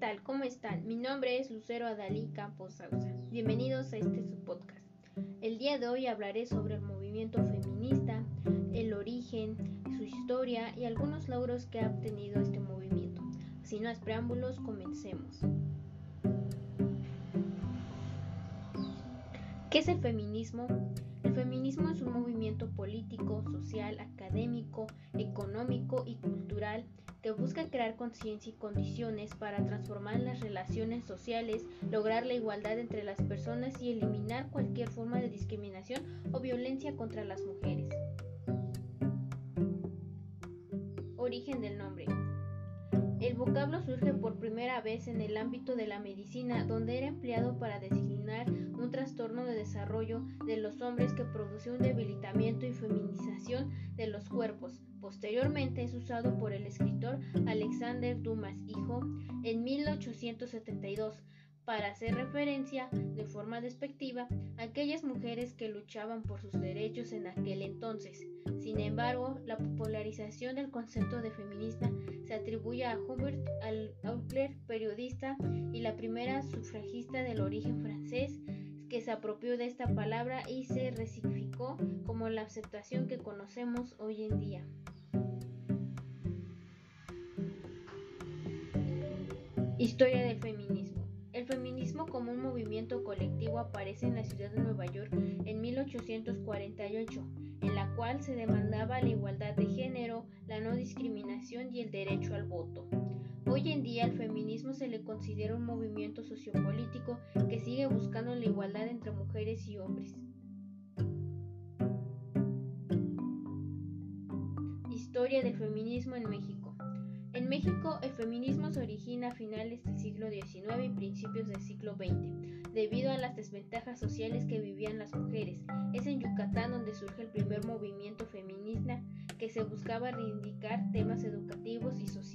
tal? ¿Cómo están? Mi nombre es Lucero Adalí Campos Sausa. Bienvenidos a este su podcast. El día de hoy hablaré sobre el movimiento feminista, el origen, su historia y algunos logros que ha obtenido este movimiento. Sin más preámbulos, comencemos. ¿Qué es el feminismo? El feminismo es un movimiento político, social, académico, económico y cultural que busca crear conciencia y condiciones para transformar las relaciones sociales, lograr la igualdad entre las personas y eliminar cualquier forma de discriminación o violencia contra las mujeres. Origen del nombre. El vocablo surge por primera vez en el ámbito de la medicina, donde era empleado para designar un trastorno desarrollo de los hombres que produce un debilitamiento y feminización de los cuerpos. Posteriormente es usado por el escritor Alexander Dumas, hijo, en 1872 para hacer referencia de forma despectiva a aquellas mujeres que luchaban por sus derechos en aquel entonces. Sin embargo, la popularización del concepto de feminista se atribuye a Hubert Autler, periodista y la primera sufragista del origen francés, que se apropió de esta palabra y se resignificó como la aceptación que conocemos hoy en día. Historia del feminismo. El feminismo como un movimiento colectivo aparece en la ciudad de Nueva York en 1848, en la cual se demandaba la igualdad de género, la no discriminación y el derecho al voto. Hoy en día el feminismo se le considera un movimiento sociopolítico que sigue buscando la igualdad entre mujeres y hombres. Historia del feminismo en México. En México, el feminismo se origina a finales del siglo XIX y principios del siglo XX, debido a las desventajas sociales que vivían las mujeres. Es en Yucatán donde surge el primer movimiento feminista que se buscaba reivindicar temas educativos y sociales.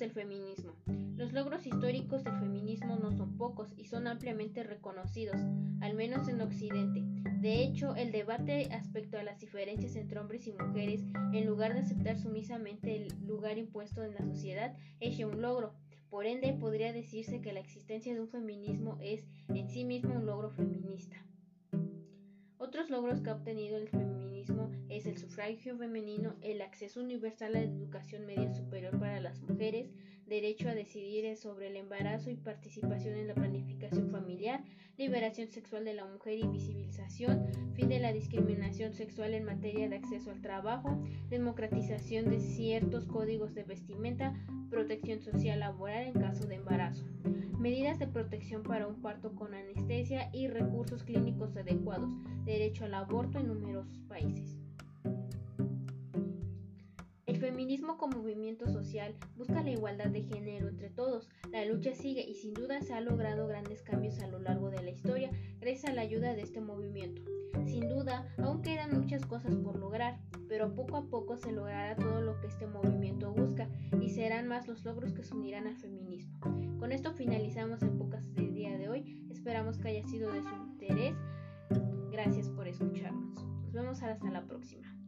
Del feminismo. Los logros históricos del feminismo no son pocos y son ampliamente reconocidos, al menos en Occidente. De hecho, el debate respecto a las diferencias entre hombres y mujeres, en lugar de aceptar sumisamente el lugar impuesto en la sociedad, es ya un logro. Por ende, podría decirse que la existencia de un feminismo es en sí mismo un logro feminista. Otros logros que ha obtenido el feminismo es el sufragio femenino, el acceso universal a la educación media superior para las mujeres, derecho a decidir sobre el embarazo y participación en la planificación familiar, liberación sexual de la mujer y visibilización, fin de la discriminación sexual en materia de acceso al trabajo, democratización de ciertos códigos de vestimenta, protección social laboral en caso de embarazo, medidas de protección para un parto con anestesia y recursos clínicos adecuados, derecho al aborto en numerosos países feminismo como movimiento social busca la igualdad de género entre todos. La lucha sigue y sin duda se han logrado grandes cambios a lo largo de la historia gracias a la ayuda de este movimiento. Sin duda, aún quedan muchas cosas por lograr, pero poco a poco se logrará todo lo que este movimiento busca y serán más los logros que se unirán al feminismo. Con esto finalizamos el podcast del día de hoy. Esperamos que haya sido de su interés. Gracias por escucharnos. Nos vemos hasta la próxima.